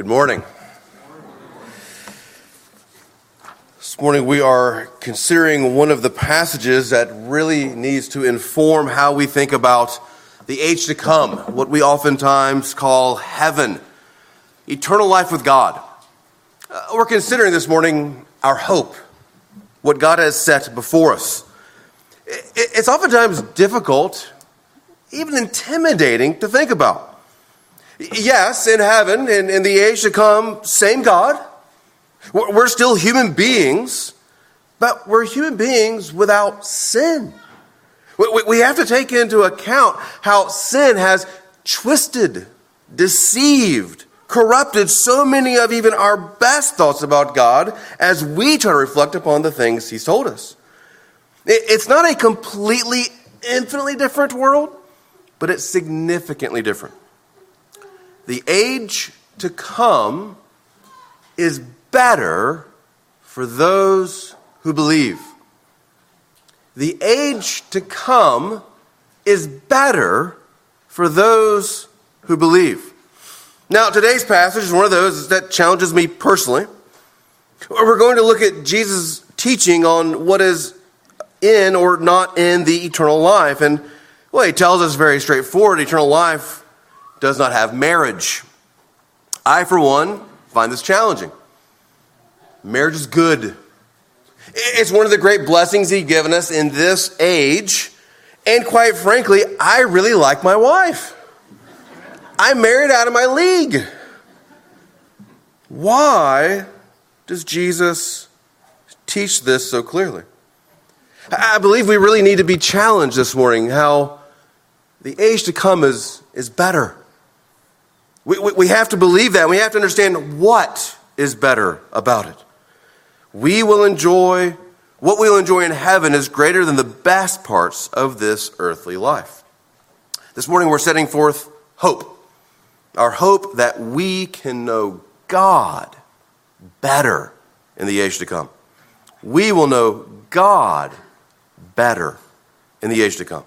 Good morning. This morning we are considering one of the passages that really needs to inform how we think about the age to come, what we oftentimes call heaven, eternal life with God. Uh, we're considering this morning our hope, what God has set before us. It's oftentimes difficult, even intimidating to think about. Yes, in heaven, in, in the age to come, same God. We're still human beings, but we're human beings without sin. We have to take into account how sin has twisted, deceived, corrupted so many of even our best thoughts about God as we try to reflect upon the things He's told us. It's not a completely, infinitely different world, but it's significantly different. The age to come is better for those who believe. The age to come is better for those who believe. Now, today's passage is one of those that challenges me personally. We're going to look at Jesus' teaching on what is in or not in the eternal life. And, well, he tells us very straightforward eternal life does not have marriage. I, for one, find this challenging. Marriage is good. It's one of the great blessings He's given us in this age. And quite frankly, I really like my wife. I'm married out of my league. Why does Jesus teach this so clearly? I believe we really need to be challenged this morning how the age to come is, is better. We, we, we have to believe that. We have to understand what is better about it. We will enjoy, what we will enjoy in heaven is greater than the best parts of this earthly life. This morning we're setting forth hope. Our hope that we can know God better in the age to come. We will know God better in the age to come.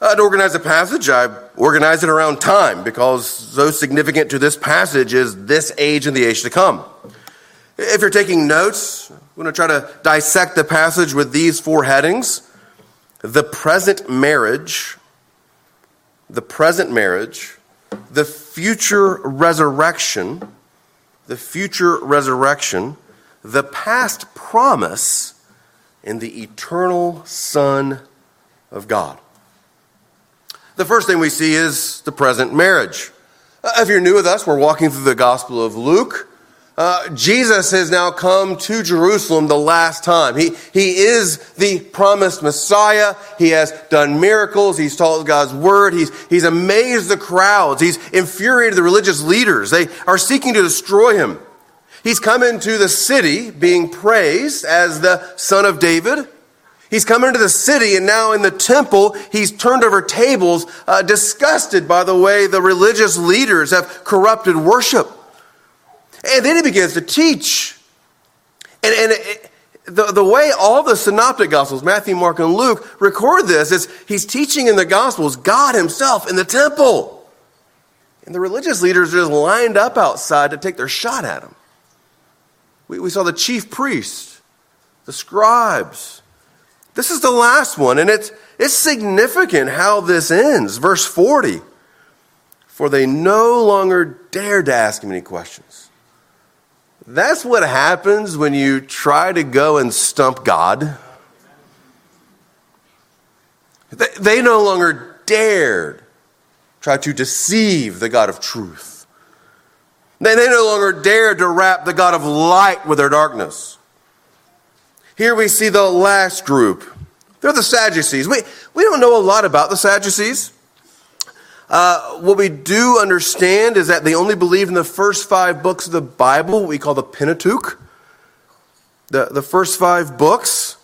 Uh, to organize a passage, I organize it around time because so significant to this passage is this age and the age to come. If you're taking notes, I'm going to try to dissect the passage with these four headings the present marriage, the present marriage, the future resurrection, the future resurrection, the past promise, and the eternal Son of God. The first thing we see is the present marriage. Uh, if you're new with us, we're walking through the Gospel of Luke. Uh, Jesus has now come to Jerusalem the last time. He, he is the promised Messiah. He has done miracles. He's taught God's word. He's, he's amazed the crowds. He's infuriated the religious leaders. They are seeking to destroy him. He's come into the city being praised as the son of David. He's come into the city, and now in the temple, he's turned over tables, uh, disgusted by the way the religious leaders have corrupted worship. And then he begins to teach. And, and it, the, the way all the synoptic gospels, Matthew, Mark, and Luke, record this is he's teaching in the gospels God himself in the temple. And the religious leaders just lined up outside to take their shot at him. We, we saw the chief priests, the scribes, this is the last one, and it's, it's significant how this ends. Verse 40 For they no longer dared to ask him any questions. That's what happens when you try to go and stump God. They, they no longer dared try to deceive the God of truth. They, they no longer dared to wrap the God of light with their darkness. Here we see the last group. They're the Sadducees. We, we don't know a lot about the Sadducees. Uh, what we do understand is that they only believe in the first five books of the Bible, what we call the Pentateuch. The, the first five books.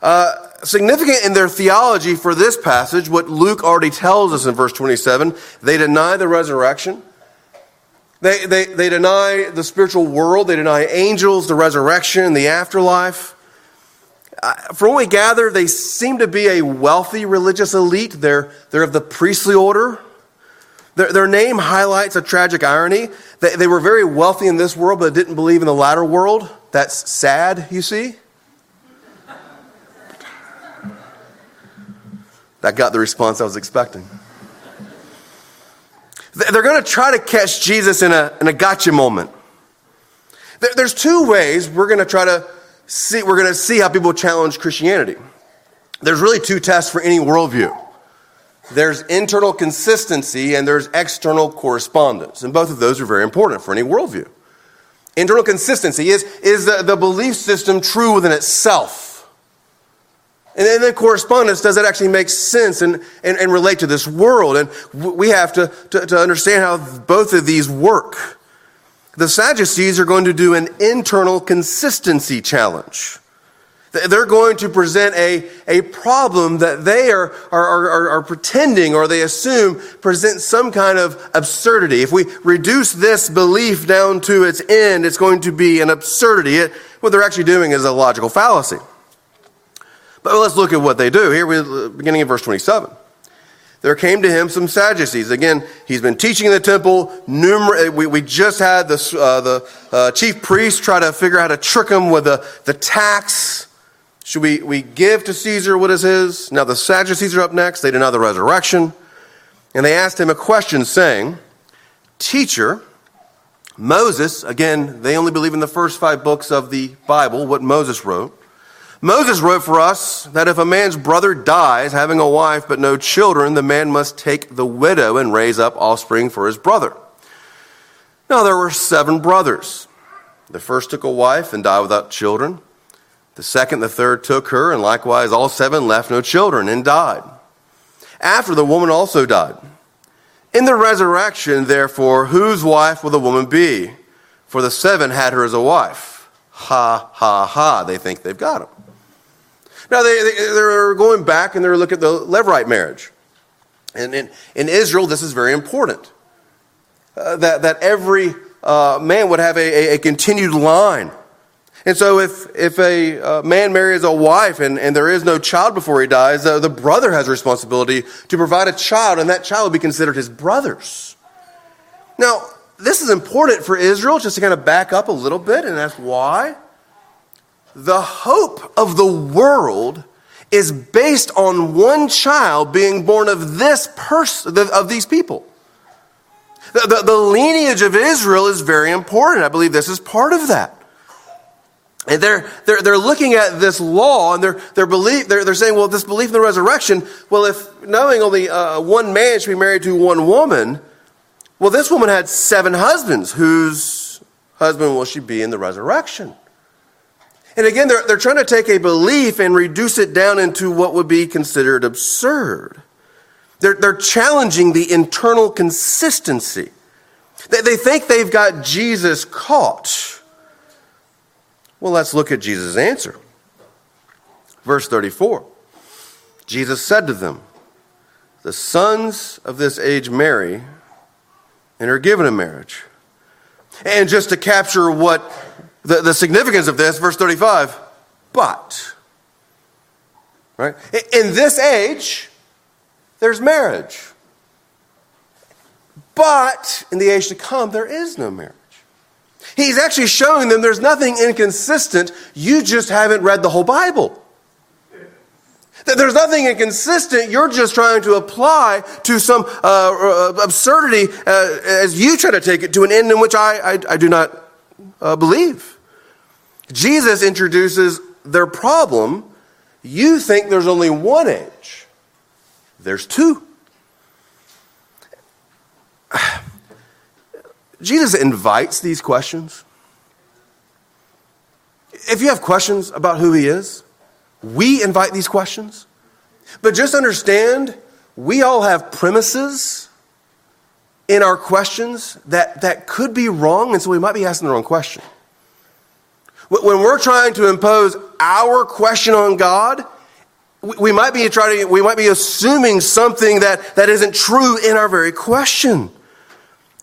Uh, significant in their theology for this passage, what Luke already tells us in verse 27, they deny the resurrection. They, they, they deny the spiritual world. They deny angels, the resurrection, the afterlife from what we gather, they seem to be a wealthy religious elite. They're, they're of the priestly order. Their, their name highlights a tragic irony. They, they were very wealthy in this world, but didn't believe in the latter world. That's sad, you see. That got the response I was expecting. They're going to try to catch Jesus in a, in a gotcha moment. There's two ways we're going to try to see, we're going to see how people challenge Christianity. There's really two tests for any worldview. There's internal consistency and there's external correspondence. And both of those are very important for any worldview. Internal consistency is, is the, the belief system true within itself? And then the correspondence, does it actually make sense and, and, and relate to this world? And we have to, to, to understand how both of these work. The Sadducees are going to do an internal consistency challenge. They're going to present a, a problem that they are, are, are, are, pretending or they assume presents some kind of absurdity. If we reduce this belief down to its end, it's going to be an absurdity. It, what they're actually doing is a logical fallacy. But let's look at what they do. Here, we uh, beginning in verse 27 there came to him some Sadducees. Again, he's been teaching in the temple. Numer- we, we just had the, uh, the uh, chief priest try to figure out how to trick him with the, the tax. Should we, we give to Caesar what is his? Now the Sadducees are up next. They deny the resurrection. And they asked him a question saying, Teacher, Moses, again, they only believe in the first five books of the Bible, what Moses wrote. Moses wrote for us that if a man's brother dies having a wife but no children, the man must take the widow and raise up offspring for his brother. Now there were seven brothers. The first took a wife and died without children. The second, the third took her, and likewise all seven left no children and died. After the woman also died. In the resurrection, therefore, whose wife will the woman be? For the seven had her as a wife. Ha, ha, ha. They think they've got him. Now, they, they, they're going back and they're looking at the Levirate marriage. And in, in Israel, this is very important. Uh, that, that every uh, man would have a, a, a, continued line. And so, if, if a uh, man marries a wife and, and there is no child before he dies, the brother has responsibility to provide a child, and that child will be considered his brother's. Now, this is important for Israel, just to kind of back up a little bit and ask why the hope of the world is based on one child being born of this person, of these people. The, the, the, lineage of Israel is very important. I believe this is part of that. And they're, they're, they're looking at this law and they're, they're, believe, they're, they're saying, well, this belief in the resurrection, well, if knowing only uh, one man should be married to one woman, well, this woman had seven husbands. Whose husband will she be in the resurrection? And again, they're, they're trying to take a belief and reduce it down into what would be considered absurd. They're, they're challenging the internal consistency. They, they think they've got Jesus caught. Well, let's look at Jesus' answer. Verse 34 Jesus said to them, The sons of this age marry and are given in marriage. And just to capture what the, the significance of this, verse 35, but. Right? In this age, there's marriage. But in the age to come, there is no marriage. He's actually showing them there's nothing inconsistent. You just haven't read the whole Bible. That There's nothing inconsistent. You're just trying to apply to some uh, uh, absurdity uh, as you try to take it to an end in which I, I, I do not uh, believe. Jesus introduces their problem. You think there's only one age, there's two. Jesus invites these questions. If you have questions about who he is, we invite these questions. But just understand, we all have premises in our questions that, that could be wrong, and so we might be asking the wrong question. When we're trying to impose our question on God, we might be trying to, we might be assuming something that, that isn't true in our very question.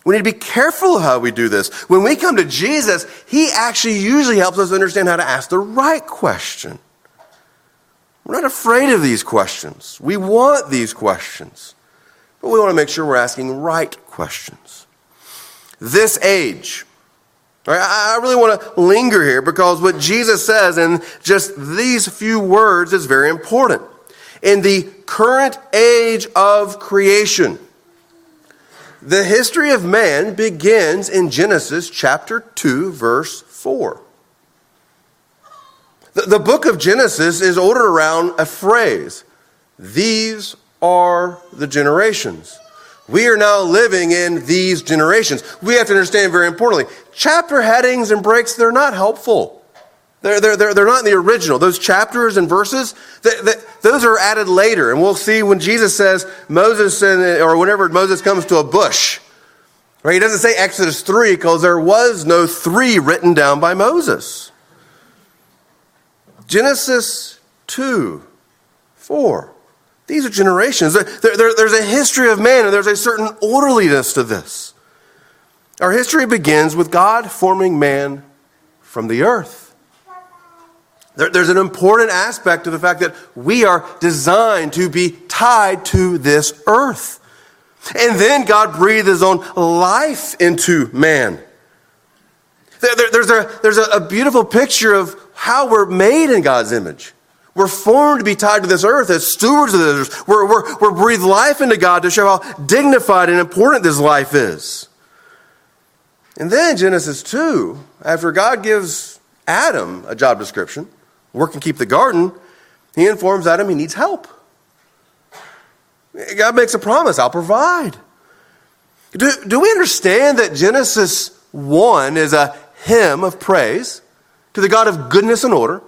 We need to be careful how we do this. When we come to Jesus, He actually usually helps us understand how to ask the right question. We're not afraid of these questions. We want these questions. but we want to make sure we're asking right questions. This age, I really want to linger here because what Jesus says in just these few words is very important. In the current age of creation, the history of man begins in Genesis chapter 2, verse 4. The, the book of Genesis is ordered around a phrase These are the generations. We are now living in these generations. We have to understand very importantly chapter headings and breaks, they're not helpful. They're, they're, they're, they're not in the original. Those chapters and verses, they, they, those are added later. And we'll see when Jesus says Moses, and, or whenever Moses comes to a bush, right? He doesn't say Exodus 3 because there was no 3 written down by Moses. Genesis 2, 4. These are generations. There, there, there's a history of man, and there's a certain orderliness to this. Our history begins with God forming man from the earth. There, there's an important aspect to the fact that we are designed to be tied to this earth. And then God breathed his own life into man. There, there's a, there's a, a beautiful picture of how we're made in God's image. We're formed to be tied to this earth as stewards of this earth. We're, we're, we're breathed life into God to show how dignified and important this life is. And then Genesis 2, after God gives Adam a job description, work and keep the garden, he informs Adam he needs help. God makes a promise I'll provide. Do, do we understand that Genesis 1 is a hymn of praise to the God of goodness and order?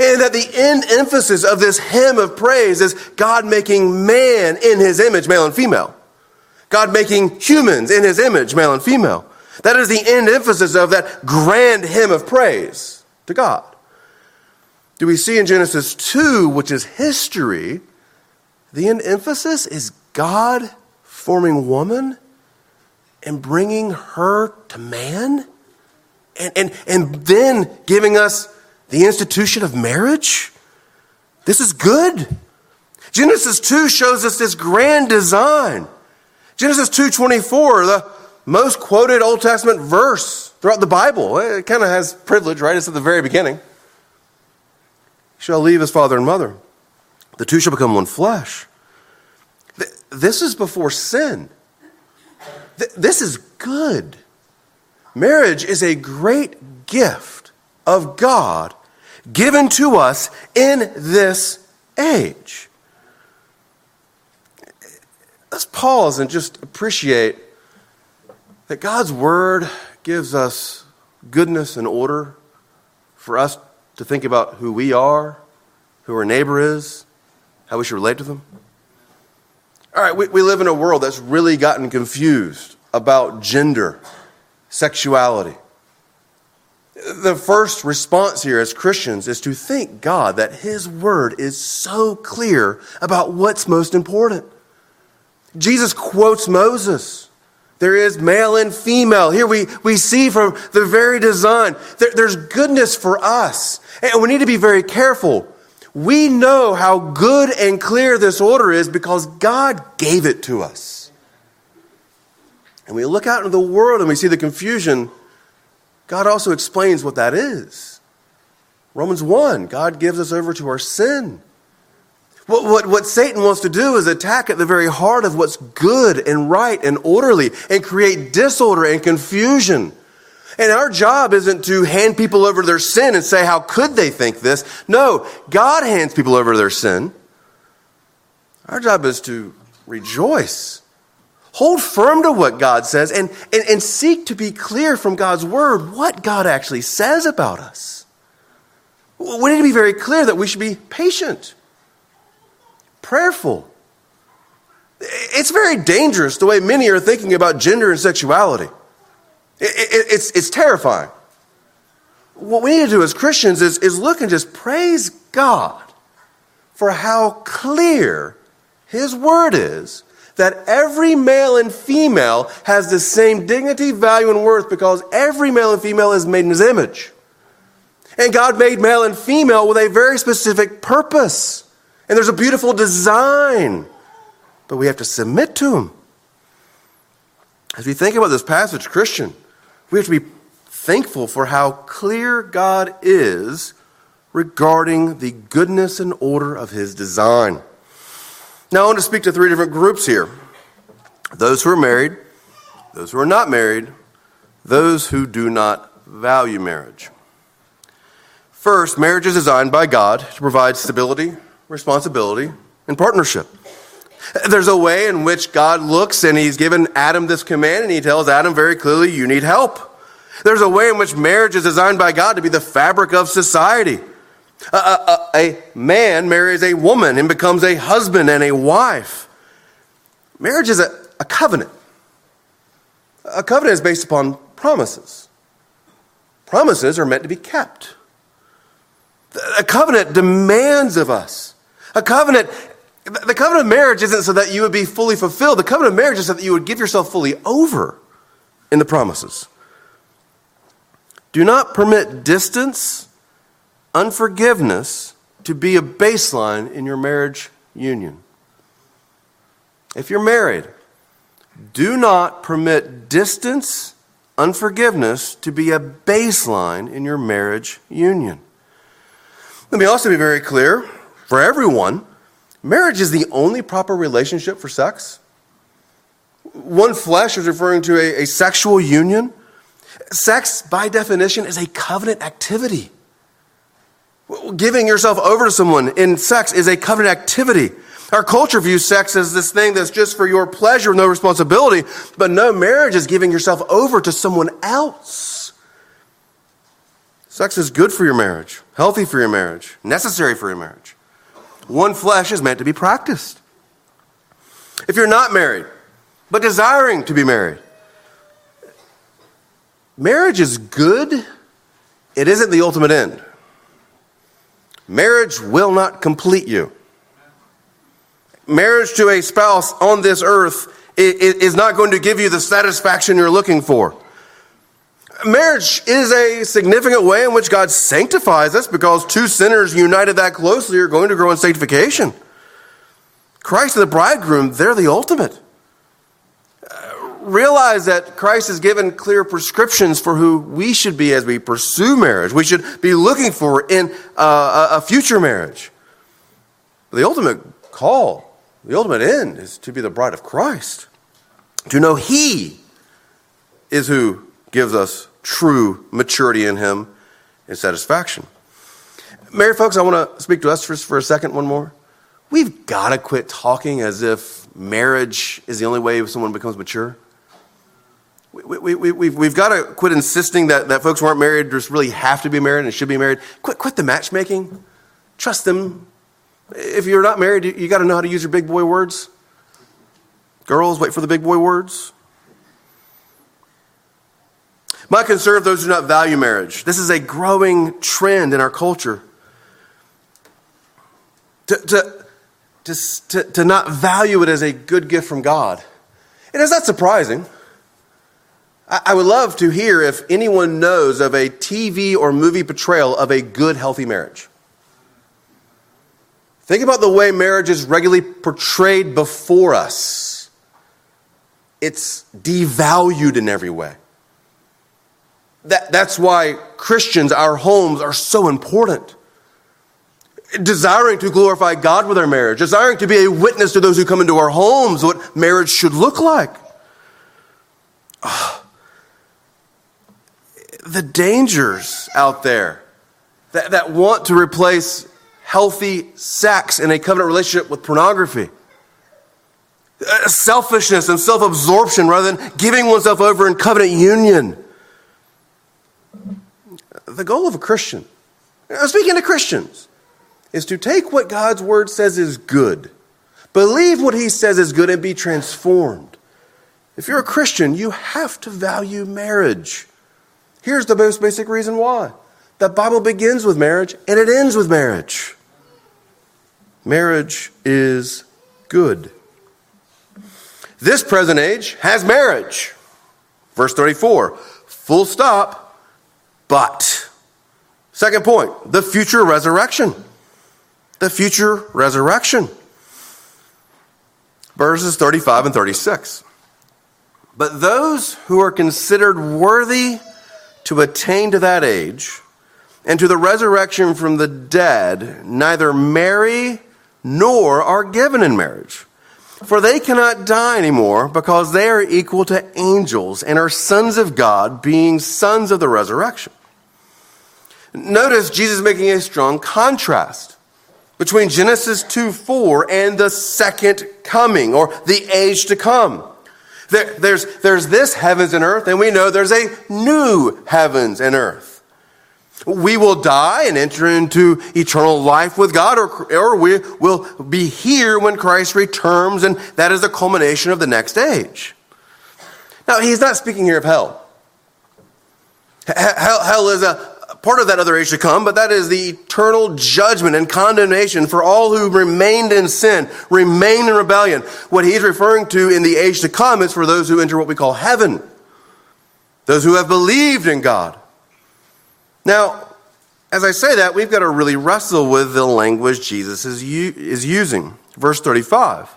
And that the end emphasis of this hymn of praise is God making man in his image, male and female. God making humans in his image, male and female. That is the end emphasis of that grand hymn of praise to God. Do we see in Genesis 2, which is history, the end emphasis is God forming woman and bringing her to man? And, and, and then giving us the institution of marriage? This is good. Genesis 2 shows us this grand design. Genesis 2:24, the most quoted Old Testament verse throughout the Bible. It kind of has privilege, right? It's at the very beginning. Shall leave his father and mother. The two shall become one flesh. This is before sin. This is good. Marriage is a great gift of God given to us in this age. Let's pause and just appreciate that God's Word gives us goodness and order for us to think about who we are, who our neighbor is, how we should relate to them. All right, we, we live in a world that's really gotten confused about gender, sexuality the first response here as Christians is to thank God that His Word is so clear about what's most important. Jesus quotes Moses. There is male and female. Here we, we see from the very design, there, there's goodness for us. And we need to be very careful. We know how good and clear this order is because God gave it to us. And we look out into the world and we see the confusion God also explains what that is. Romans 1, God gives us over to our sin. What, what, what Satan wants to do is attack at the very heart of what's good and right and orderly and create disorder and confusion. And our job isn't to hand people over their sin and say, how could they think this? No, God hands people over their sin. Our job is to rejoice Hold firm to what God says and, and, and seek to be clear from God's word what God actually says about us. We need to be very clear that we should be patient, prayerful. It's very dangerous the way many are thinking about gender and sexuality. It, it, it's, it's terrifying. What we need to do as Christians is, is look and just praise God for how clear His Word is that every male and female has the same dignity, value, and worth because every male and female is made in his image. And God made male and female with a very specific purpose. And there's a beautiful design. but we have to submit to Him. As we think about this passage, Christian, we have to be thankful for how clear God is regarding the goodness and order of His design. Now, I want to speak to three different groups here those who are married, those who are not married, those who do not value marriage. First, marriage is designed by God to provide stability, responsibility, and partnership. There's a way in which God looks and He's given Adam this command, and He tells Adam very clearly, You need help. There's a way in which marriage is designed by God to be the fabric of society. A, a, a, man marries a woman and becomes a husband and a wife. Marriage is a, a covenant. A covenant is based upon promises. Promises are meant to be kept. A covenant demands of us. A covenant, the covenant of marriage isn't so that you would be fully fulfilled. The covenant of marriage is so that you would give yourself fully over in the promises. Do not permit distance, unforgiveness to be a baseline in your marriage union. If you're married, do not permit distance, unforgiveness to be a baseline in your marriage union. Let me also be very clear for everyone marriage is the only proper relationship for sex. One flesh is referring to a, a sexual union. Sex, by definition, is a covenant activity. Giving yourself over to someone in sex is a covenant activity. Our culture views sex as this thing that's just for your pleasure, no responsibility. But no, marriage is giving yourself over to someone else. Sex is good for your marriage, healthy for your marriage, necessary for your marriage. One flesh is meant to be practiced. If you're not married, but desiring to be married, marriage is good, it isn't the ultimate end. Marriage will not complete you marriage to a spouse on this earth is not going to give you the satisfaction you're looking for. Marriage is a significant way in which God sanctifies us because two sinners united that closely are going to grow in sanctification. Christ and the bridegroom, they're the ultimate. Realize that Christ has given clear prescriptions for who we should be as we pursue marriage. We should be looking for in uh, a future marriage. The ultimate call the ultimate end is to be the bride of Christ, to know He is who gives us true maturity in Him and satisfaction. Married folks, I want to speak to us for, for a second, one more. We've got to quit talking as if marriage is the only way someone becomes mature. We, we, we, we've, we've got to quit insisting that, that folks who aren't married just really have to be married and should be married. Quit, quit the matchmaking. Trust them if you're not married, you got to know how to use your big boy words. Girls, wait for the big boy words. My concern of those who do not value marriage. This is a growing trend in our culture. To, to, to, to, not value it as a good gift from God. And is that surprising? I, would love to hear if anyone knows of a TV or movie portrayal of a good, healthy marriage. Think about the way marriage is regularly portrayed before us. It's devalued in every way. That, that's why Christians, our homes, are so important. Desiring to glorify God with our marriage, desiring to be a witness to those who come into our homes, what marriage should look like. Oh, the dangers out there that, that want to replace healthy sex in a covenant relationship with pornography. Uh, selfishness and self absorption rather than giving oneself over in covenant union. The goal of a Christian, speaking to Christians, is to take what God's word says is good, believe what he says is good, and be transformed. If you're a Christian, you have to value marriage. Here's the most basic reason why the Bible begins with marriage and it ends with marriage. Marriage is good. This present age has marriage. Verse 34, full stop, but. Second point, the future resurrection. The future resurrection. verses 35 and 36. But those who are considered worthy to attain to that age and to the resurrection from the dead neither marry nor are given in marriage. For they cannot die anymore because they are equal to angels and are sons of God, being sons of the resurrection. Notice Jesus making a strong contrast between Genesis 2 4 and the second coming or the age to come. There, there's, there's this heavens and earth, and we know there's a new heavens and earth. We will die and enter into eternal life with God, or, or we will be here when Christ returns, and that is the culmination of the next age. Now, he's not speaking here of hell. Hell, hell is a, part of that other age to come, but that is the eternal judgment and condemnation for all who remained in sin, remain in rebellion. What he's referring to in the age to come is for those who enter what we call heaven, those who have believed in God. Now, as I say that, we've got to really wrestle with the language Jesus is, is using. Verse 35.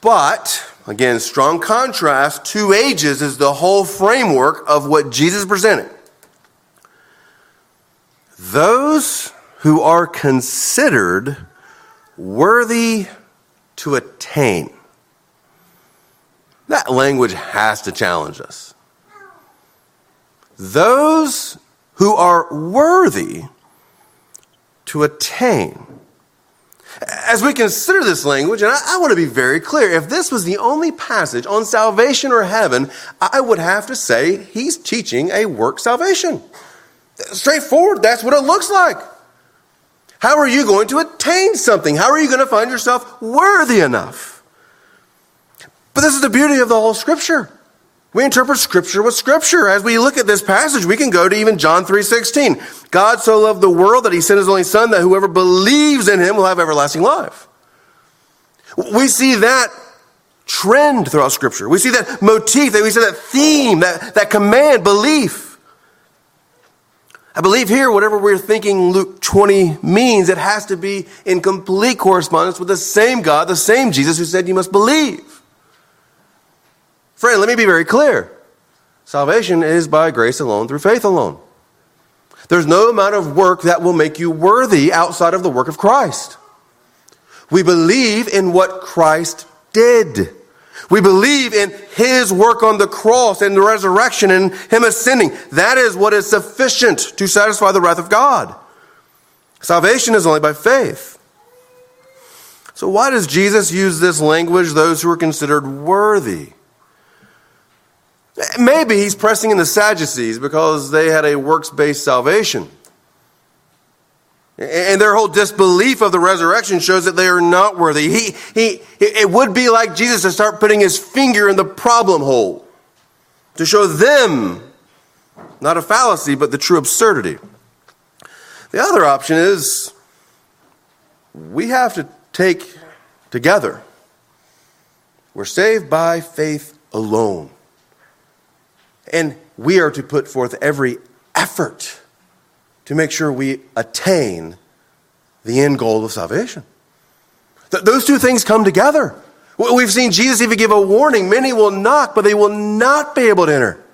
But, again, strong contrast, two ages is the whole framework of what Jesus presented those who are considered worthy to attain. That language has to challenge us. Those who are worthy to attain. As we consider this language, and I, I, want to be very clear, if this was the only passage on salvation or heaven, I would have to say he's teaching a work salvation. Straightforward, that's what it looks like. How are you going to attain something? How are you going to find yourself worthy enough? But this is the beauty of the whole scripture. We interpret scripture with scripture. As we look at this passage, we can go to even John 3:16. God so loved the world that he sent his only son that whoever believes in him will have everlasting life. We see that trend throughout scripture. We see that motif, that we see that theme, that, that command, belief. I believe here, whatever we're thinking Luke 20 means, it has to be in complete correspondence with the same God, the same Jesus who said you must believe. Friend, let me be very clear. Salvation is by grace alone, through faith alone. There's no amount of work that will make you worthy outside of the work of Christ. We believe in what Christ did. We believe in his work on the cross and the resurrection and him ascending. That is what is sufficient to satisfy the wrath of God. Salvation is only by faith. So, why does Jesus use this language, those who are considered worthy? Maybe he's pressing in the Sadducees because they had a works based salvation. And their whole disbelief of the resurrection shows that they are not worthy. He, he, it would be like Jesus to start putting his finger in the problem hole to show them not a fallacy, but the true absurdity. The other option is we have to take together. We're saved by faith alone. And we are to put forth every effort to make sure we attain the end goal of salvation. Th- those two things come together. We've seen Jesus even give a warning many will knock, but they will not be able to enter.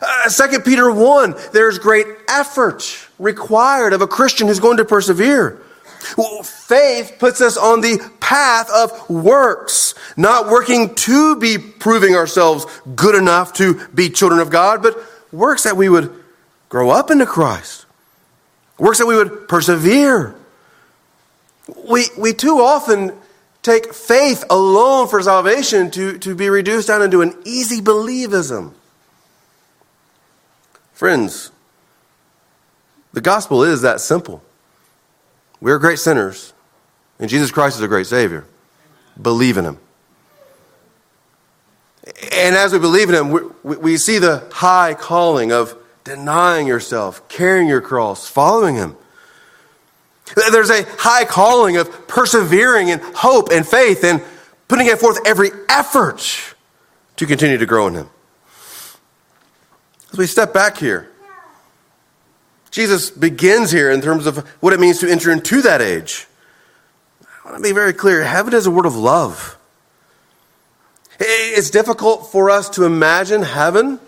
Uh, 2 Peter 1, there's great effort required of a Christian who's going to persevere. Well, faith puts us on the path of works, not working to be proving ourselves good enough to be children of God, but works that we would grow up into Christ. Works that we would persevere. We, we too often take faith alone for salvation to, to be reduced down into an easy believism. Friends, the gospel is that simple. We're great sinners, and Jesus Christ is a great Savior. Believe in Him. And as we believe in Him, we, we see the high calling of denying yourself, carrying your cross, following Him. There's a high calling of persevering in hope and faith and putting forth every effort to continue to grow in Him. As we step back here, Jesus begins here in terms of what it means to enter into that age. I want to be very clear heaven is a word of love. It's difficult for us to imagine heaven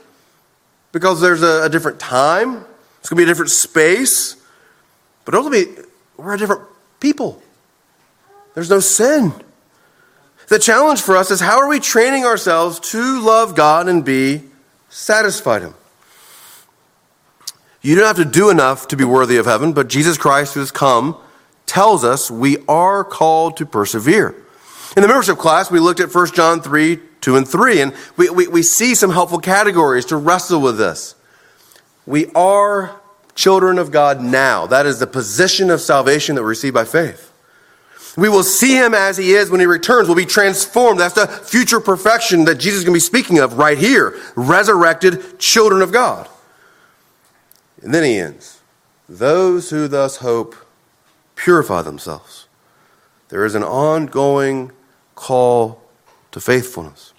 because there's a, a different time, it's going to be a different space, but ultimately, we're a different people. There's no sin. The challenge for us is how are we training ourselves to love God and be satisfied Him? You don't have to do enough to be worthy of heaven, but Jesus Christ, who has come, tells us we are called to persevere. In the membership class, we looked at 1 John 3 2 and 3, and we, we, we see some helpful categories to wrestle with this. We are children of God now. That is the position of salvation that we receive by faith. We will see him as he is when he returns. We'll be transformed. That's the future perfection that Jesus is going to be speaking of right here. Resurrected children of God. And then he ends. Those who thus hope purify themselves. There is an ongoing call to faithfulness.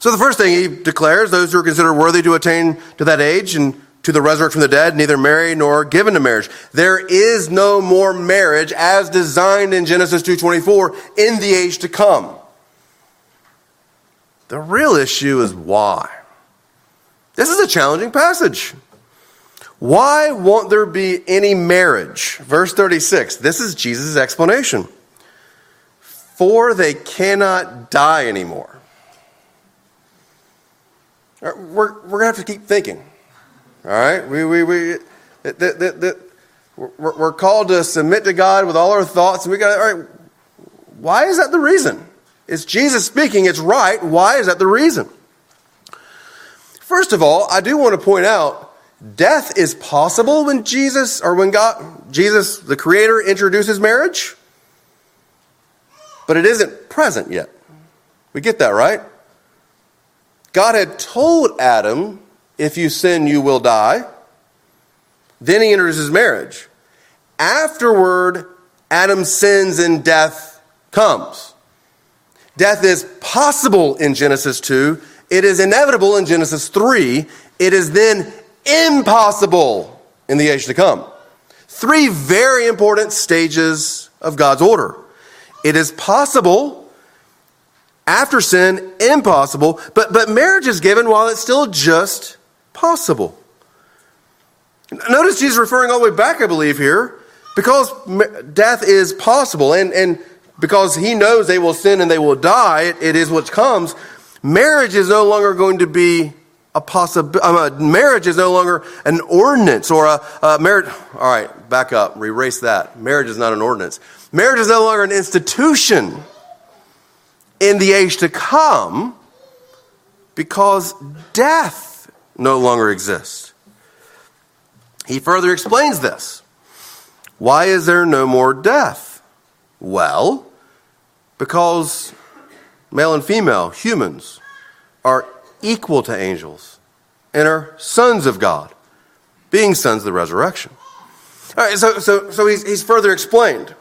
So the first thing he declares those who are considered worthy to attain to that age and to the resurrection from the dead, neither marry nor given to marriage. There is no more marriage as designed in Genesis 2:24 in the age to come. The real issue is why. This is a challenging passage. Why won't there be any marriage? Verse 36. This is Jesus' explanation. For they cannot die anymore. Uh, we're, we're going to have to keep thinking. All right? We, we, we, we're called to submit to God with all our thoughts. And we got, all right, why is that the reason? It's Jesus speaking, it's right. Why is that the reason? First of all, I do want to point out death is possible when Jesus or when God, Jesus, the Creator, introduces marriage, but it isn't present yet. We get that, right? God had told Adam, if you sin, you will die. Then he enters his marriage. Afterward, Adam sins and death comes. Death is possible in Genesis 2. It is inevitable in Genesis 3. It is then impossible in the age to come. Three very important stages of God's order. It is possible after sin, impossible. But, but marriage is given while it's still just possible. Notice Jesus referring all the way back, I believe, here, because death is possible, and, and because he knows they will sin and they will die, it, it is what comes. Marriage is no longer going to be a possibility. Um, marriage is no longer an ordinance or a, a marriage. All right, back up, erase that. Marriage is not an ordinance. Marriage is no longer an institution in the age to come because death no longer exists. He further explains this. Why is there no more death? Well, because male and female humans are equal to angels and are sons of God, being sons of the resurrection. All right, so, so, so he's, he's further explained.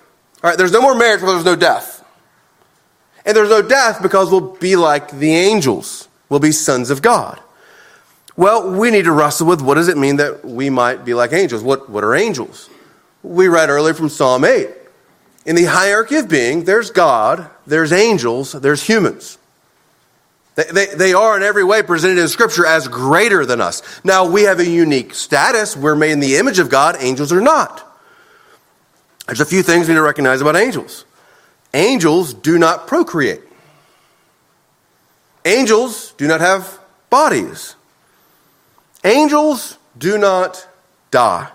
All right, there's no more marriage because there's no death. And there's no death because we'll be like the angels. We'll be sons of God. Well, we need to wrestle with what does it mean that we might be like angels? What, what are angels? We read earlier from Psalm 8. In the hierarchy of being, there's God, there's angels, there's humans. They, they, they are in every way presented in Scripture as greater than us. Now, we have a unique status. We're made in the image of God, angels are not. There's a few things we need to recognize about angels. Angels do not procreate. Angels do not have bodies. Angels do not die.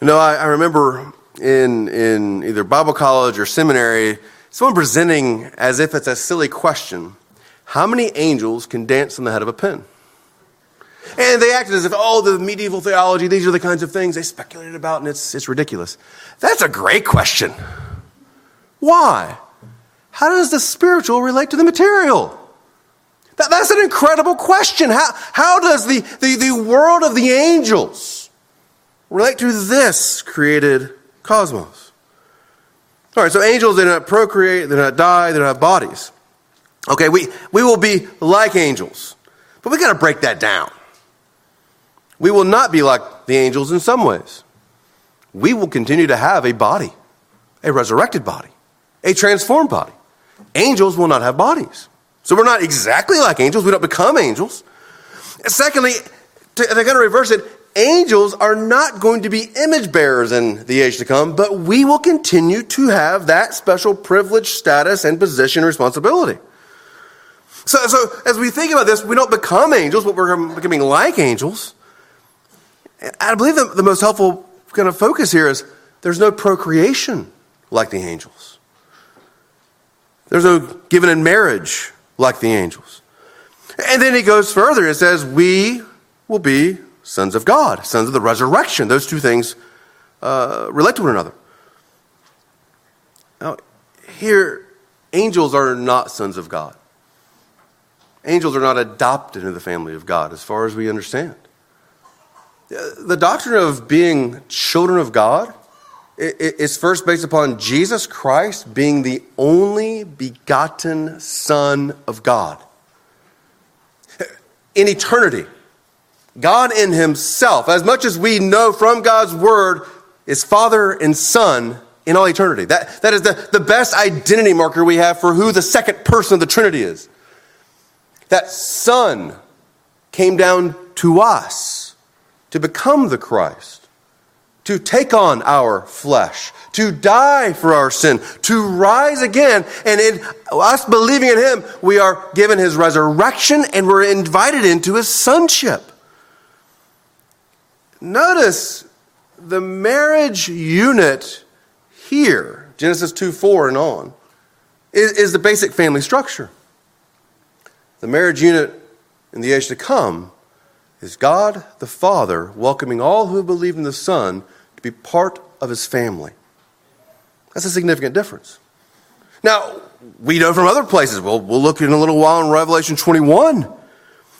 You know, I, I, remember in, in either Bible college or seminary, someone presenting as if it's a silly question how many angels can dance on the head of a pin? And they acted as if, oh, the medieval theology, these are the kinds of things they speculated about, and it's, it's ridiculous. That's a great question. Why? How does the spiritual relate to the material? That, that's an incredible question. How, how does the, the, the world of the angels relate to this created cosmos? All right, so angels, they do not procreate, they do not die, they don't have bodies. Okay, we, we will be like angels, but we got to break that down. We will not be like the angels in some ways. We will continue to have a body, a resurrected body, a transformed body. angels will not have bodies. So we're not exactly like angels. We don't become angels. Secondly, to, to kind of reverse it, angels are not going to be image bearers in the age to come, but we will continue to have that special privilege, status, and position responsibility. So, so as we think about this, we don't become angels, but we're becoming like angels. And I believe the, the most helpful kind of focus here is there's no procreation like the angels. There's no given in marriage like the angels. And then he goes further. It says, We will be sons of God, sons of the resurrection. Those two things uh, relate to one another. Now, here, angels are not sons of God. Angels are not adopted into the family of God, as far as we understand. The doctrine of being children of God is first based upon Jesus Christ being the only begotten Son of God. In eternity, God in Himself, as much as we know from God's Word, is Father and Son in all eternity. That, that is the, the best identity marker we have for who the second person of the Trinity is. That Son came down to us to become the Christ, to take on our flesh, to die for our sin, to rise again. And in us believing in Him, we are given His resurrection and we're invited into His sonship. Notice the marriage unit here, Genesis 2 4 and on, is, is the basic family structure. The marriage unit in the age to come is God the Father welcoming all who believe in the Son to be part of his family. That's a significant difference. Now, we know from other places, we'll, we'll look in a little while in Revelation 21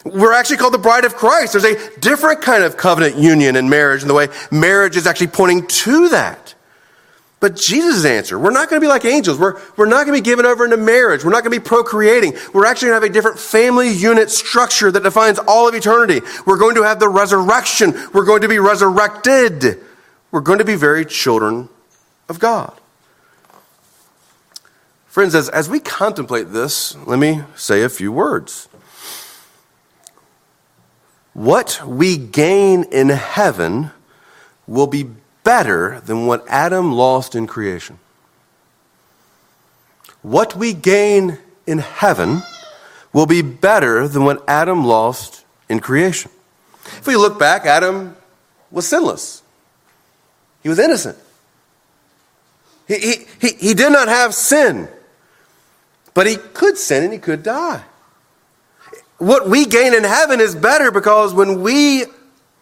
we're actually called the bride of Christ. There's a different kind of covenant union in marriage, and the way marriage is actually pointing to that. But Jesus' answer, we're not going to be like angels. We're, we're not going to be given over into marriage. We're not going to be procreating. We're actually going to have a different family unit structure that defines all of eternity. We're going to have the resurrection. We're going to be resurrected. We're going to be very children of God. Friends, as, as we contemplate this, let me say a few words. What we gain in heaven will be better than what Adam lost in creation. What we gain in heaven will be better than what Adam lost in creation. If we look back, Adam was sinless, he was innocent. He, he, he, did not have sin, but he could sin and he could die what we gain in heaven is better because when we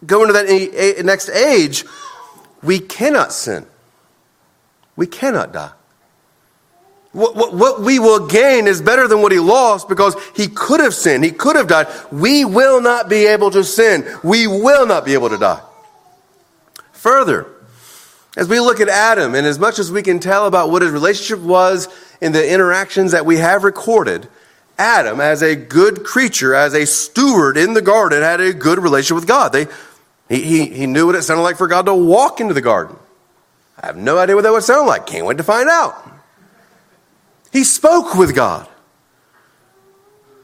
go into that next age, we cannot sin. We cannot die. What, what, what, we will gain is better than what he lost because he could have sinned. He could have died. We will not be able to sin. We will not be able to die. Further, as we look at Adam, and as much as we can tell about what his relationship was in the interactions that we have recorded, Adam, as a good creature, as a steward in the garden, had a good relationship with God. They, he, he, he knew what it sounded like for God to walk into the garden. I have no idea what that would sound like. Can't wait to find out. He spoke with God.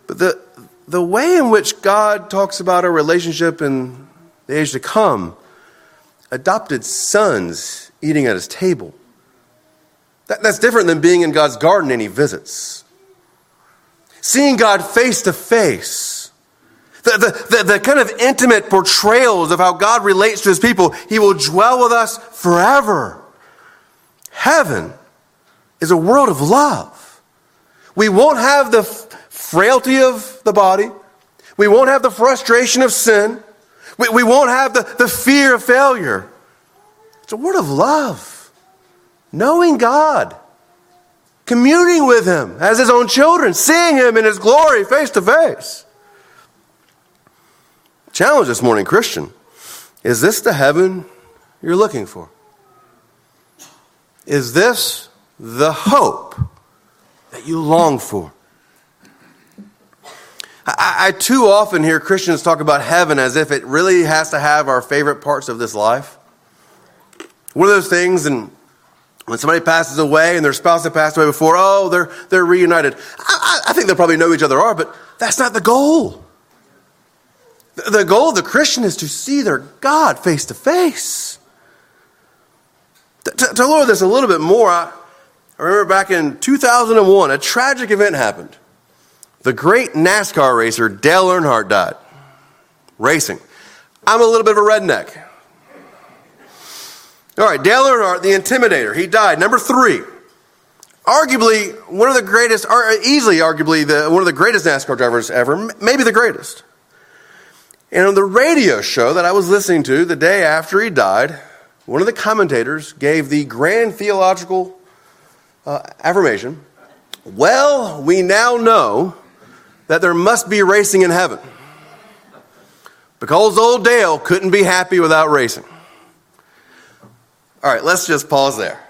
But the, the way in which God talks about our relationship in the age to come, adopted sons eating at his table, that, that's different than being in God's garden and he visits seeing God face to face. The, the, the, the, kind of intimate portrayals of how God relates to his people, he will dwell with us forever. Heaven is a world of love. We won't have the frailty of the body. We won't have the frustration of sin. We, we won't have the, the fear of failure. It's a word of love. Knowing God communing with Him as His own children, seeing Him in His glory face to face. Challenge this morning, Christian. Is this the heaven you're looking for? Is this the hope that you long for? I, I, too often hear Christians talk about heaven as if it really has to have our favorite parts of this life. One of those things, and When somebody passes away and their spouse had passed away before, oh, they're, they're reunited. I, I think they'll probably know each other are, but that's not the goal. The goal of the Christian is to see their God face to face. To, lower this a little bit more, I, I remember back in 2001, a tragic event happened. The great NASCAR racer Dale Earnhardt died. Racing. I'm a little bit of a redneck. All right, Dale Earnhardt, the Intimidator, he died. Number three, arguably one of the greatest, or easily arguably the, one of the greatest NASCAR drivers ever, maybe the greatest. And on the radio show that I was listening to the day after he died, one of the commentators gave the grand theological uh, affirmation Well, we now know that there must be racing in heaven because old Dale couldn't be happy without racing. All right, let's just pause there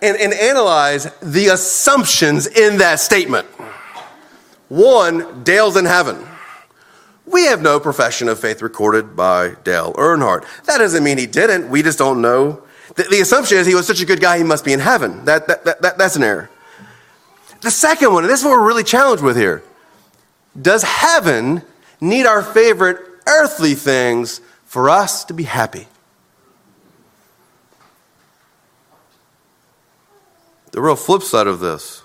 and, and analyze the assumptions in that statement. One, Dale's in heaven. We have no profession of faith recorded by Dale Earnhardt. That doesn't mean he didn't. We just don't know. The, the assumption is he was such a good guy, he must be in heaven. That, that, that, that, that's an error. The second one, and this is what we're really challenged with here Does heaven need our favorite earthly things for us to be happy? The real flip side of this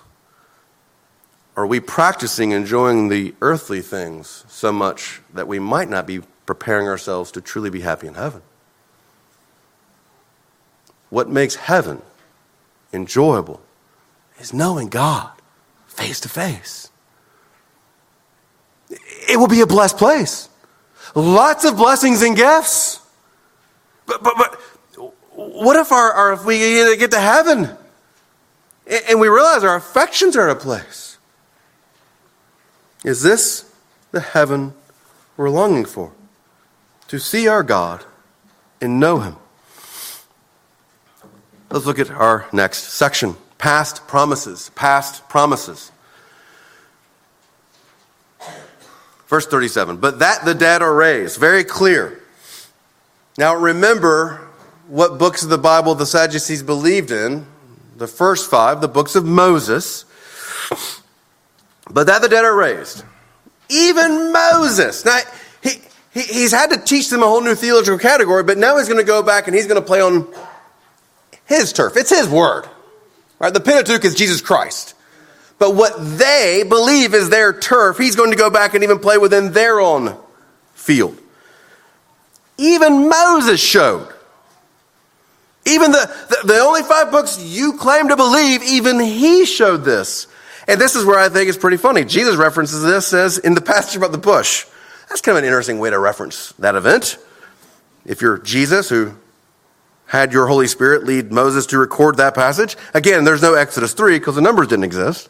are we practicing enjoying the earthly things so much that we might not be preparing ourselves to truly be happy in heaven? What makes heaven enjoyable is knowing God face to face. It will be a blessed place. Lots of blessings and gifts. But, but, but what if, our, our, if we get to heaven and we realize our affections are at a place? Is this the heaven we're longing for? To see our God and know Him. Let's look at our next section past promises. Past promises. Verse 37 But that the dead are raised. Very clear. Now remember what books of the Bible the Sadducees believed in. The first five, the books of Moses. But that the dead are raised. Even Moses. Now, he, he, he's had to teach them a whole new theological category, but now he's going to go back and he's going to play on his turf. It's his word. Right? The Pentateuch is Jesus Christ. But what they believe is their turf, he's going to go back and even play within their own field. Even Moses showed. Even the, the, the only five books you claim to believe, even he showed this. And this is where I think it's pretty funny. Jesus references this as in the passage about the bush. That's kind of an interesting way to reference that event. If you're Jesus, who had your Holy Spirit lead Moses to record that passage, again, there's no Exodus 3 because the numbers didn't exist.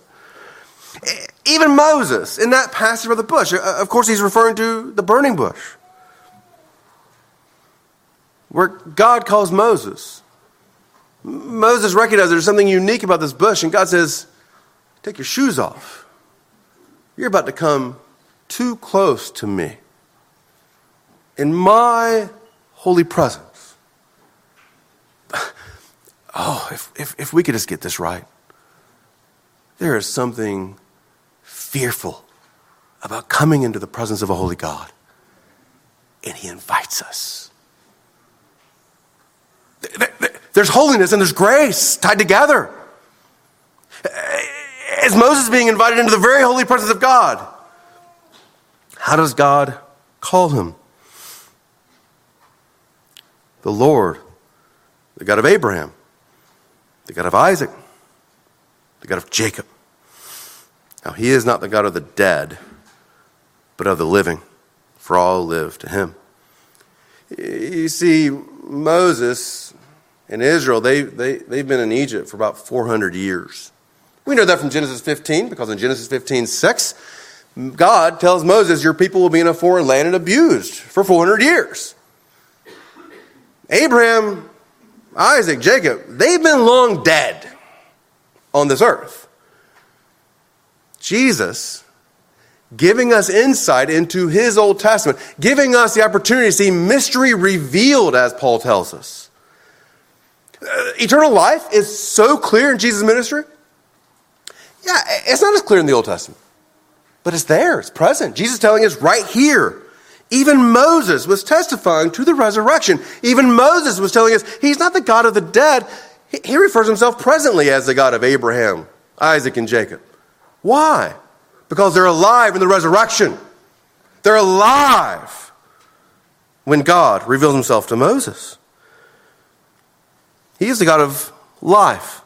Even Moses, in that passage about the bush, uh, of course, he's referring to the burning bush, where God calls Moses. Moses recognizes there's something unique about this bush, and God says, Take your shoes off. You're about to come too close to me. In my holy presence. Oh, if, if, if we could just get this right. There is something fearful about coming into the presence of a holy God. And He invites us. There's holiness and there's grace tied together is Moses being invited into the very holy presence of God. How does God call him? The Lord, the God of Abraham, the God of Isaac, the God of Jacob. Now, he is not the God of the dead, but of the living, for all live to him. You see, Moses and Israel, they, they, they've been in Egypt for about 400 years. We know that from Genesis 15, because in Genesis 15, 6, God tells Moses, Your people will be in a foreign land and abused for 400 years. Abraham, Isaac, Jacob, they've been long dead on this earth. Jesus, giving us insight into his Old Testament, giving us the opportunity to see mystery revealed, as Paul tells us. Uh, eternal life is so clear in Jesus' ministry. Yeah, it's not as clear in the Old Testament, but it's there, it's present. Jesus telling us right here. Even Moses was testifying to the resurrection. Even Moses was telling us he's not the God of the dead. He refers himself presently as the God of Abraham, Isaac, and Jacob. Why? Because they're alive in the resurrection. They're alive when God reveals himself to Moses. He is the God of life,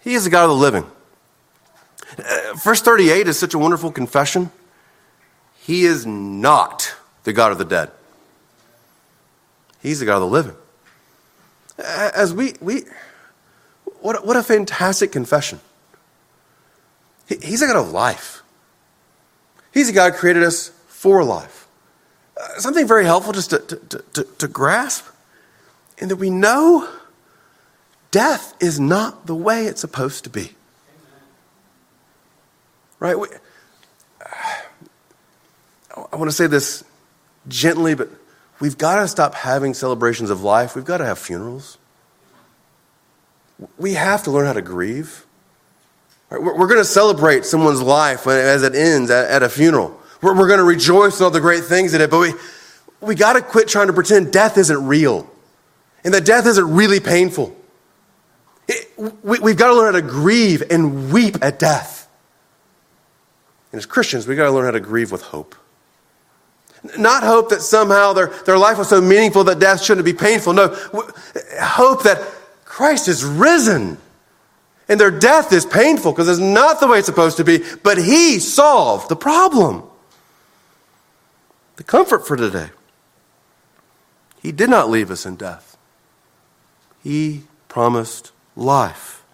He is the God of the living. Verse 38 is such a wonderful confession. He is not the God of the dead. He's the God of the living. As we, we what, what a fantastic confession. He's a God of life. He's a God who created us for life. Uh, something very helpful just to, to, to, to grasp, and that we know death is not the way it's supposed to be. Right? We, I want to say this gently, but we've got to stop having celebrations of life. We've got to have funerals. We have to learn how to grieve. We're going to celebrate someone's life as it ends at a funeral. We're going to rejoice in all the great things in it, but we, we got to quit trying to pretend death isn't real and that death isn't really painful. It, we, we've got to learn how to grieve and weep at death. And as Christians, we've got to learn how to grieve with hope. Not hope that somehow their, their life was so meaningful that death shouldn't be painful. No, hope that Christ is risen and their death is painful because it's not the way it's supposed to be, but He solved the problem. The comfort for today. He did not leave us in death, He promised life.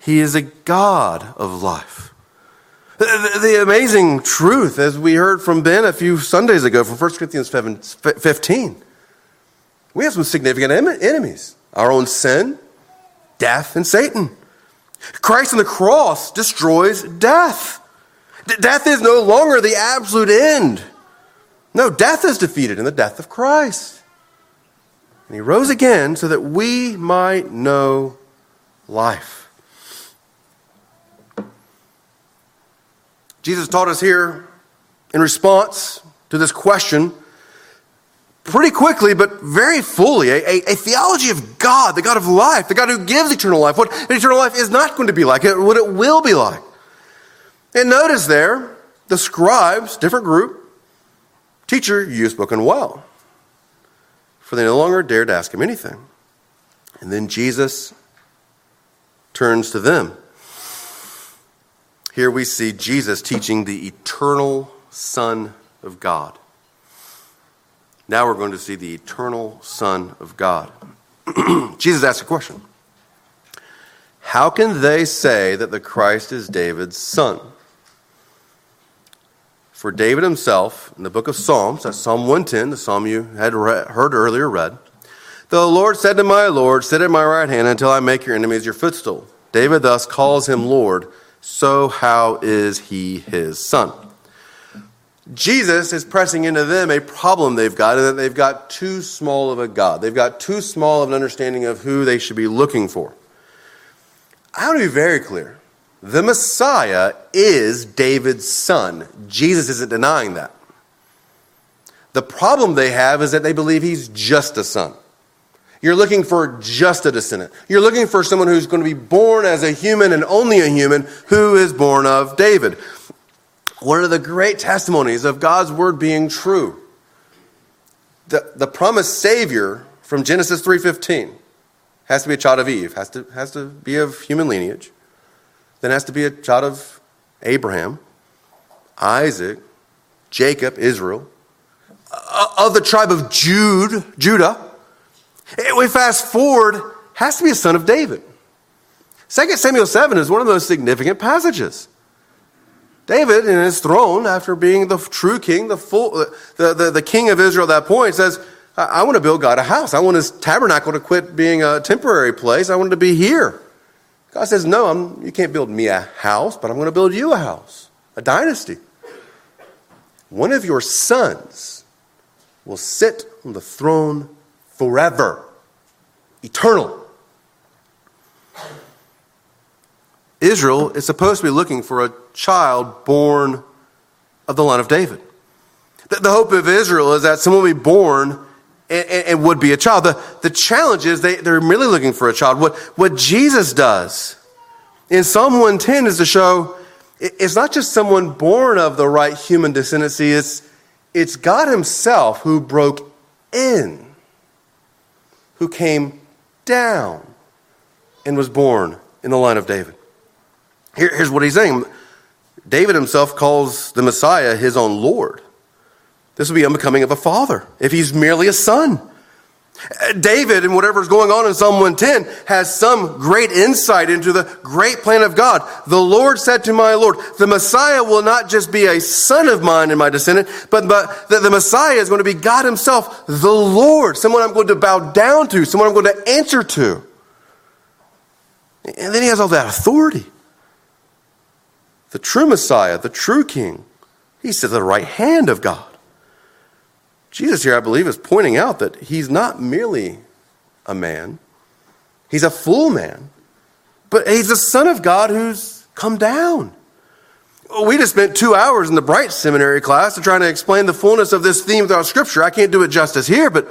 He is a God of life. The, amazing truth, as we heard from Ben a few Sundays ago from 1 Corinthians 15, we have some significant enemies our own sin, death, and Satan. Christ on the cross destroys death. Death is no longer the absolute end. No, death is defeated in the death of Christ. And he rose again so that we might know life. Jesus taught us here in response to this question pretty quickly, but very fully, a, a, a, theology of God, the God of life, the God who gives eternal life, what eternal life is not going to be like, what it will be like. And notice there, the scribes, different group, teacher, you have spoken well. For they no longer dared to ask him anything. And then Jesus turns to them. Here we see Jesus teaching the eternal Son of God. Now we're going to see the eternal Son of God. Jesus asks a question How can they say that the Christ is David's son? For David himself, in the book of Psalms, that's Psalm 110, the psalm you had heard earlier read, the Lord said to my Lord, Sit at my right hand until I make your enemies your footstool. David thus calls him Lord, so how is he his son? Jesus is pressing into them a problem they've got, and that they've got too small of a God. They've got too small of an understanding of who they should be looking for. I want to be very clear. The Messiah is David's son. Jesus isn't denying that. The problem they have is that they believe he's just a son. You're looking for just a descendant. You're looking for someone who's going to be born as a human and only a human who is born of David one of the great testimonies of God's word being true. The, the promised Savior from Genesis 3.15 has to be a child of Eve, has to, has to be of human lineage, then has to be a child of Abraham, Isaac, Jacob, Israel, of the tribe of Jude, Judah. We fast forward, has to be a son of David. 2 Samuel 7 is one of those significant passages. David, in his throne, after being the true king, the, full, the, the, the king of Israel at that point, says, I, I want to build God a house. I want his tabernacle to quit being a temporary place. I want it to be here. God says, No, I'm, you can't build me a house, but I'm going to build you a house, a dynasty. One of your sons will sit on the throne forever, eternal. Israel is supposed to be looking for a child born of the line of David. The hope of Israel is that someone will be born and, would be a child. The, the challenge is they, they're merely looking for a child. What, what Jesus does in Psalm 110 is to show it's not just someone born of the right human descendancy, it's, it's God Himself who broke in who came down, and was born in the line of David. Here, here's what he's saying David himself calls the Messiah his own Lord. This would be unbecoming of a father if he's merely a son. David, and whatever's going on in Psalm 110, has some great insight into the great plan of God. The Lord said to my Lord, the Messiah will not just be a son of mine and my descendant, but, but the, the Messiah is going to be God Himself, the Lord, someone I'm going to bow down to, someone I'm going to answer to. And then He has all that authority the true Messiah, the true King. He's at the right hand of God. Jesus here, I believe, is pointing out that he's not merely a man, he's a full man, but he's the Son of God who's come down. We just spent two hours in the Bright Seminary class trying to explain the fullness of this theme throughout Scripture. I can't do it justice here, but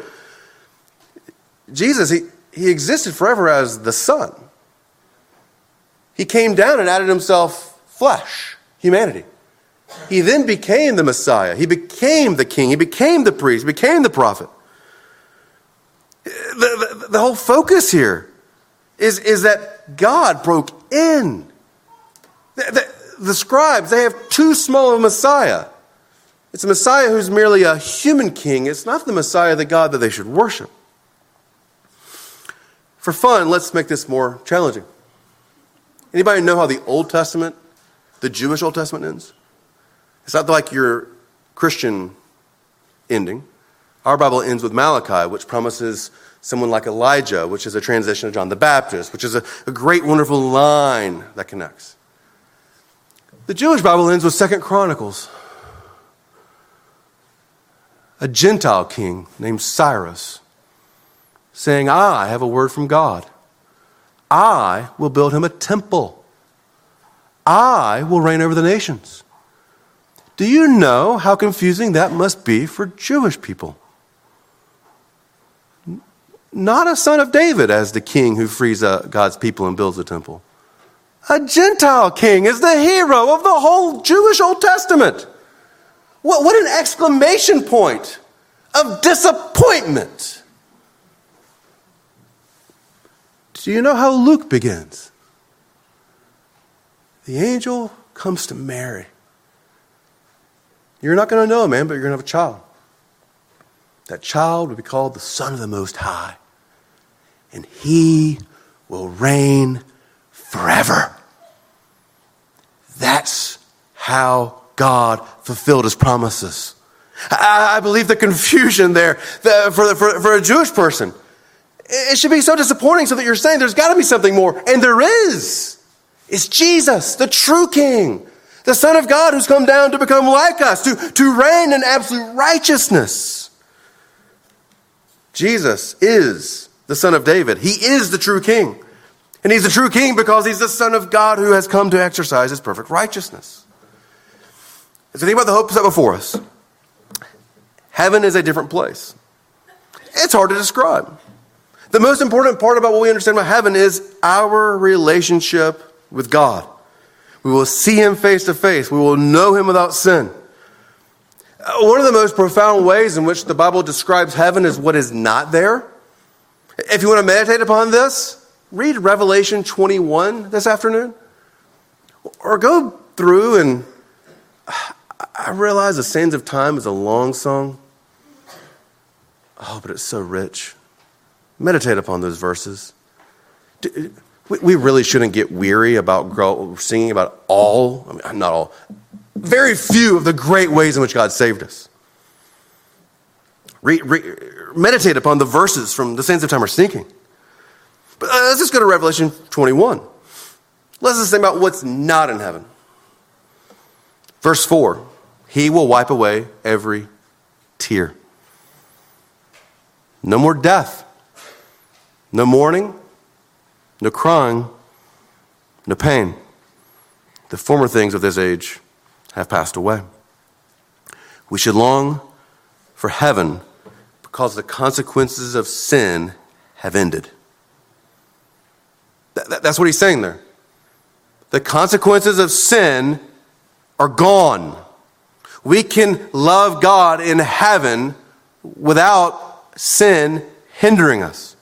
Jesus, he, he existed forever as the Son. He came down and added himself flesh, humanity. He then became the Messiah. He became the king. He became the priest. He became the prophet. The, the, the whole focus here is, is that God broke in. The, the, the scribes, they have too small of a Messiah. It's a Messiah who's merely a human king. It's not the Messiah, the God that they should worship. For fun, let's make this more challenging. Anybody know how the Old Testament the Jewish Old Testament ends. It's not like your Christian ending. Our Bible ends with Malachi, which promises someone like Elijah, which is a transition of John the Baptist, which is a, a great, wonderful line that connects. The Jewish Bible ends with Second Chronicles. A Gentile king named Cyrus saying, I have a word from God. I will build him a temple I will reign over the nations. Do you know how confusing that must be for Jewish people? Not a son of David as the king who frees God's people and builds a temple. A Gentile king is the hero of the whole Jewish Old Testament. What, what an exclamation point of disappointment. Do you know how Luke begins? the angel comes to Mary. You're not going to know, man, but you're going to have a child. That child will be called the Son of the Most High, and he will reign forever. That's how God fulfilled his promises. I, I believe the confusion there the, for, for, for a Jewish person, it should be so disappointing so that you're saying there's got to be something more, and there is. It's Jesus, the true King, the Son of God who's come down to become like us, to, to reign in absolute righteousness. Jesus is the Son of David. He is the true King. And he's the true King because he's the Son of God who has come to exercise his perfect righteousness. So think about the hope set before us. Heaven is a different place. It's hard to describe. The most important part about what we understand about heaven is our relationship with God. We will see him face to face. We will know him without sin. Uh, one of the most profound ways in which the Bible describes heaven is what is not there. If you want to meditate upon this, read Revelation 21 this afternoon. Or go through and I realize the Sands of Time is a long song. Oh, but it's so rich. Meditate upon those verses we, we really shouldn't get weary about grow, singing about all, I mean, not all, very few of the great ways in which God saved us. Re, re, meditate upon the verses from the Sands of Time are sinking. But uh, let's just go to Revelation 21. Let's just think about what's not in heaven. Verse 4 He will wipe away every tear. No more death, no mourning, no crying, no pain. the former things of this age have passed away. We should long for heaven because the consequences of sin have ended. That's what he's saying there. The consequences of sin are gone. We can love God in heaven without sin hindering us.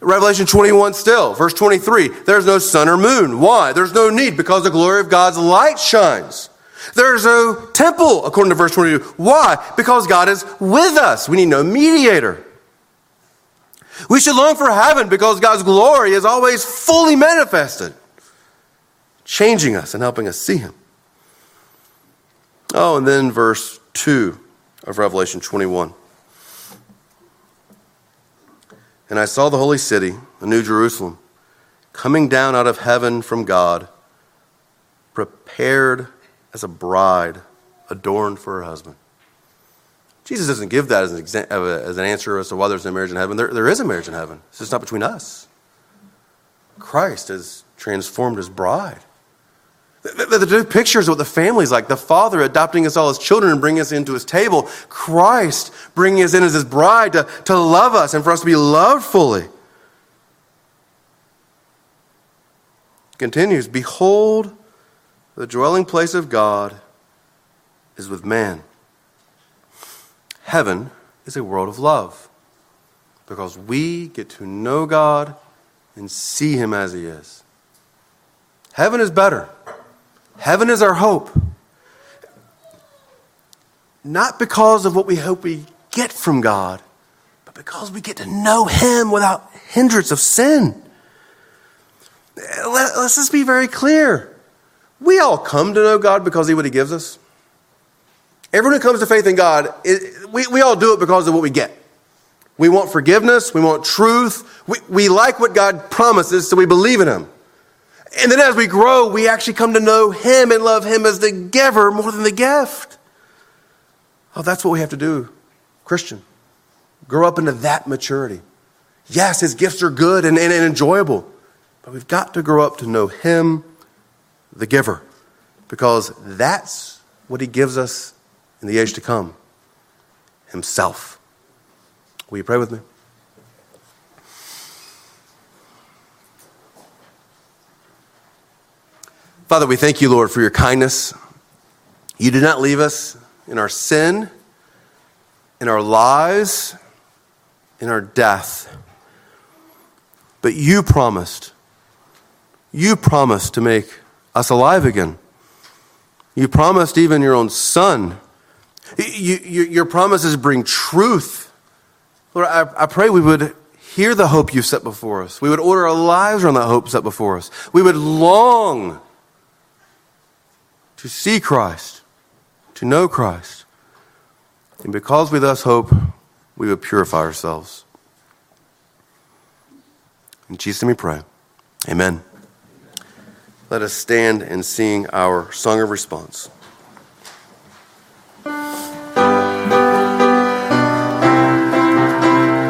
Revelation 21 still, verse 23. There's no sun or moon. Why? There's no need because the glory of God's light shines. There's no temple, according to verse 22. Why? Because God is with us. We need no mediator. We should long for heaven because God's glory is always fully manifested, changing us and helping us see Him. Oh, and then verse 2 of Revelation 21. And I saw the holy city, the New Jerusalem, coming down out of heaven from God, prepared as a bride adorned for her husband. Jesus doesn't give that as an, exa- uh, as an answer as to why there's no marriage in heaven. There, there is a marriage in heaven. It's just not between us. Christ has transformed his bride. The, the, the pictures of what the family's like the father adopting us all as children and bringing us into his table, Christ bringing us in as his bride to, to love us and for us to be loved fully. Continues Behold, the dwelling place of God is with man. Heaven is a world of love because we get to know God and see Him as He is. Heaven is better. Heaven is our hope. Not because of what we hope we get from God, but because we get to know Him without hindrance of sin. Let's just be very clear. We all come to know God because of what He gives us. Everyone who comes to faith in God, it, we, we all do it because of what we get. We want forgiveness, we want truth, we, we like what God promises, so we believe in Him. And then as we grow, we actually come to know Him and love Him as the giver more than the gift. Oh, that's what we have to do, Christian. Grow up into that maturity. Yes, His gifts are good and, and, and enjoyable, but we've got to grow up to know Him the giver, because that's what he gives us in the age to come himself. Will you pray with me? Father, we thank you, Lord, for your kindness. You did not leave us in our sin, in our lies, in our death. But you promised, you promised to make us alive again. You promised even your own son. You, you, your promises bring truth. Lord, I, I pray we would hear the hope you set before us. We would order our lives around that hope set before us. We would long to see Christ, to know Christ. And because we thus hope, we would purify ourselves. In Jesus' name we pray. Amen. Let us stand and sing our song of response.